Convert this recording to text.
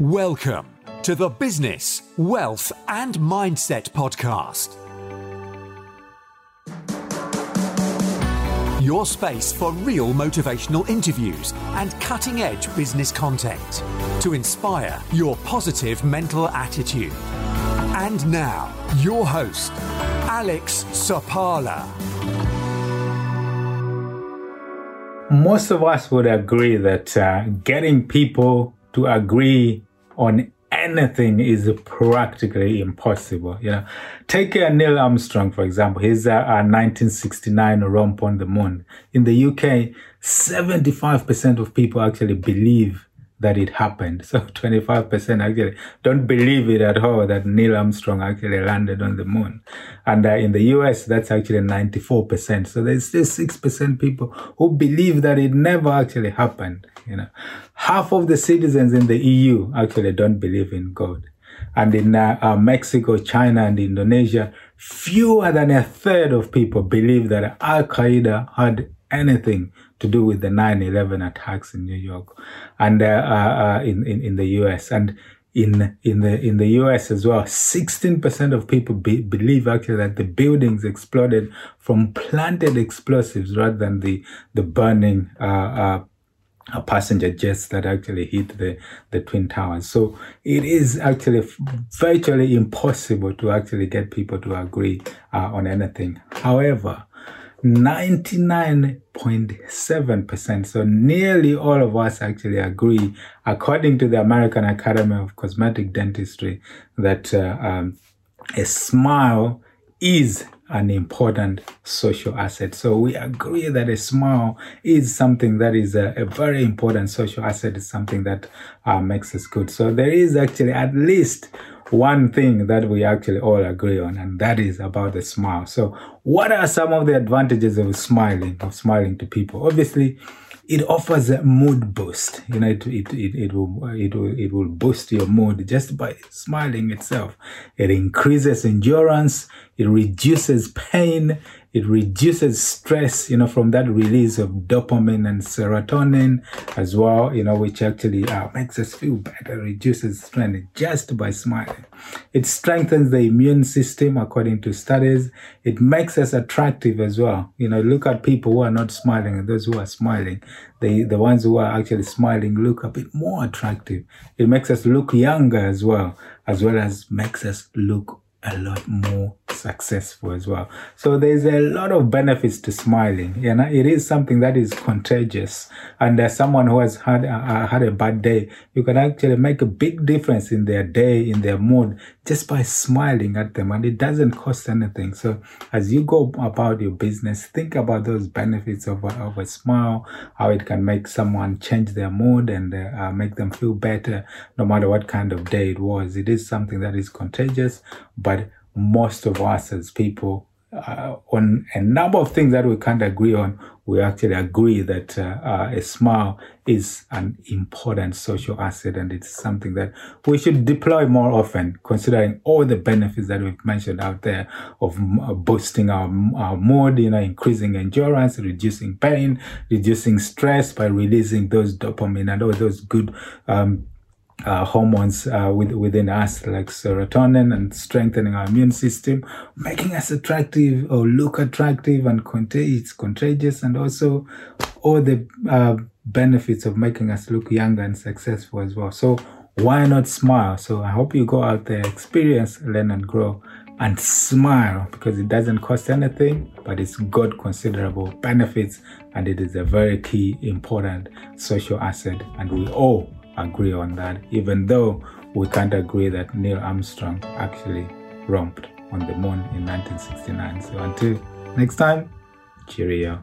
Welcome to the Business, Wealth and Mindset Podcast. Your space for real motivational interviews and cutting edge business content to inspire your positive mental attitude. And now, your host, Alex Sapala. Most of us would agree that uh, getting people to agree on anything is practically impossible. You know, take uh, Neil Armstrong for example. His uh, uh, 1969 romp on the moon. In the UK, 75% of people actually believe that it happened. So 25% actually don't believe it at all that Neil Armstrong actually landed on the moon. And uh, in the US, that's actually 94%. So there's still 6% people who believe that it never actually happened. You know, half of the citizens in the EU actually don't believe in God. And in uh, uh, Mexico, China, and Indonesia, fewer than a third of people believe that Al Qaeda had anything to do with the 9-11 attacks in New York and uh, uh, uh in, in, in the US. And in in the in the US as well, 16% of people be, believe actually that the buildings exploded from planted explosives rather than the the burning uh, uh, uh passenger jets that actually hit the, the Twin Towers. So it is actually virtually impossible to actually get people to agree uh, on anything. However, 99.7%. So nearly all of us actually agree, according to the American Academy of Cosmetic Dentistry, that uh, um, a smile is an important social asset. So we agree that a smile is something that is a, a very important social asset. It's something that uh, makes us good. So there is actually at least one thing that we actually all agree on, and that is about the smile. So, what are some of the advantages of smiling, of smiling to people? Obviously, it offers a mood boost. You know, it, it, it, it, will, it, will, it will boost your mood just by smiling itself. It increases endurance. It reduces pain it reduces stress, you know, from that release of dopamine and serotonin as well, you know, which actually uh, makes us feel better, reduces stress just by smiling. It strengthens the immune system according to studies. It makes us attractive as well. You know, look at people who are not smiling and those who are smiling. The, the ones who are actually smiling look a bit more attractive. It makes us look younger as well, as well as makes us look a lot more successful as well. So there's a lot of benefits to smiling. You know, it is something that is contagious. And as someone who has had had a bad day, you can actually make a big difference in their day, in their mood, just by smiling at them. And it doesn't cost anything. So as you go about your business, think about those benefits of a, of a smile, how it can make someone change their mood and uh, make them feel better, no matter what kind of day it was. It is something that is contagious, but most of us as people uh, on a number of things that we can't agree on, we actually agree that uh, uh, a smile is an important social asset and it's something that we should deploy more often, considering all the benefits that we've mentioned out there of uh, boosting our, our mood, you know, increasing endurance, reducing pain, reducing stress by releasing those dopamine and all those good um, uh, hormones uh, with, within us, like serotonin, and strengthening our immune system, making us attractive or look attractive and it's contagious, and also all the uh, benefits of making us look younger and successful as well. So why not smile? So I hope you go out there, experience, learn, and grow. And smile because it doesn't cost anything, but it's got considerable benefits and it is a very key, important social asset. And we all agree on that, even though we can't agree that Neil Armstrong actually romped on the moon in 1969. So until next time, cheerio.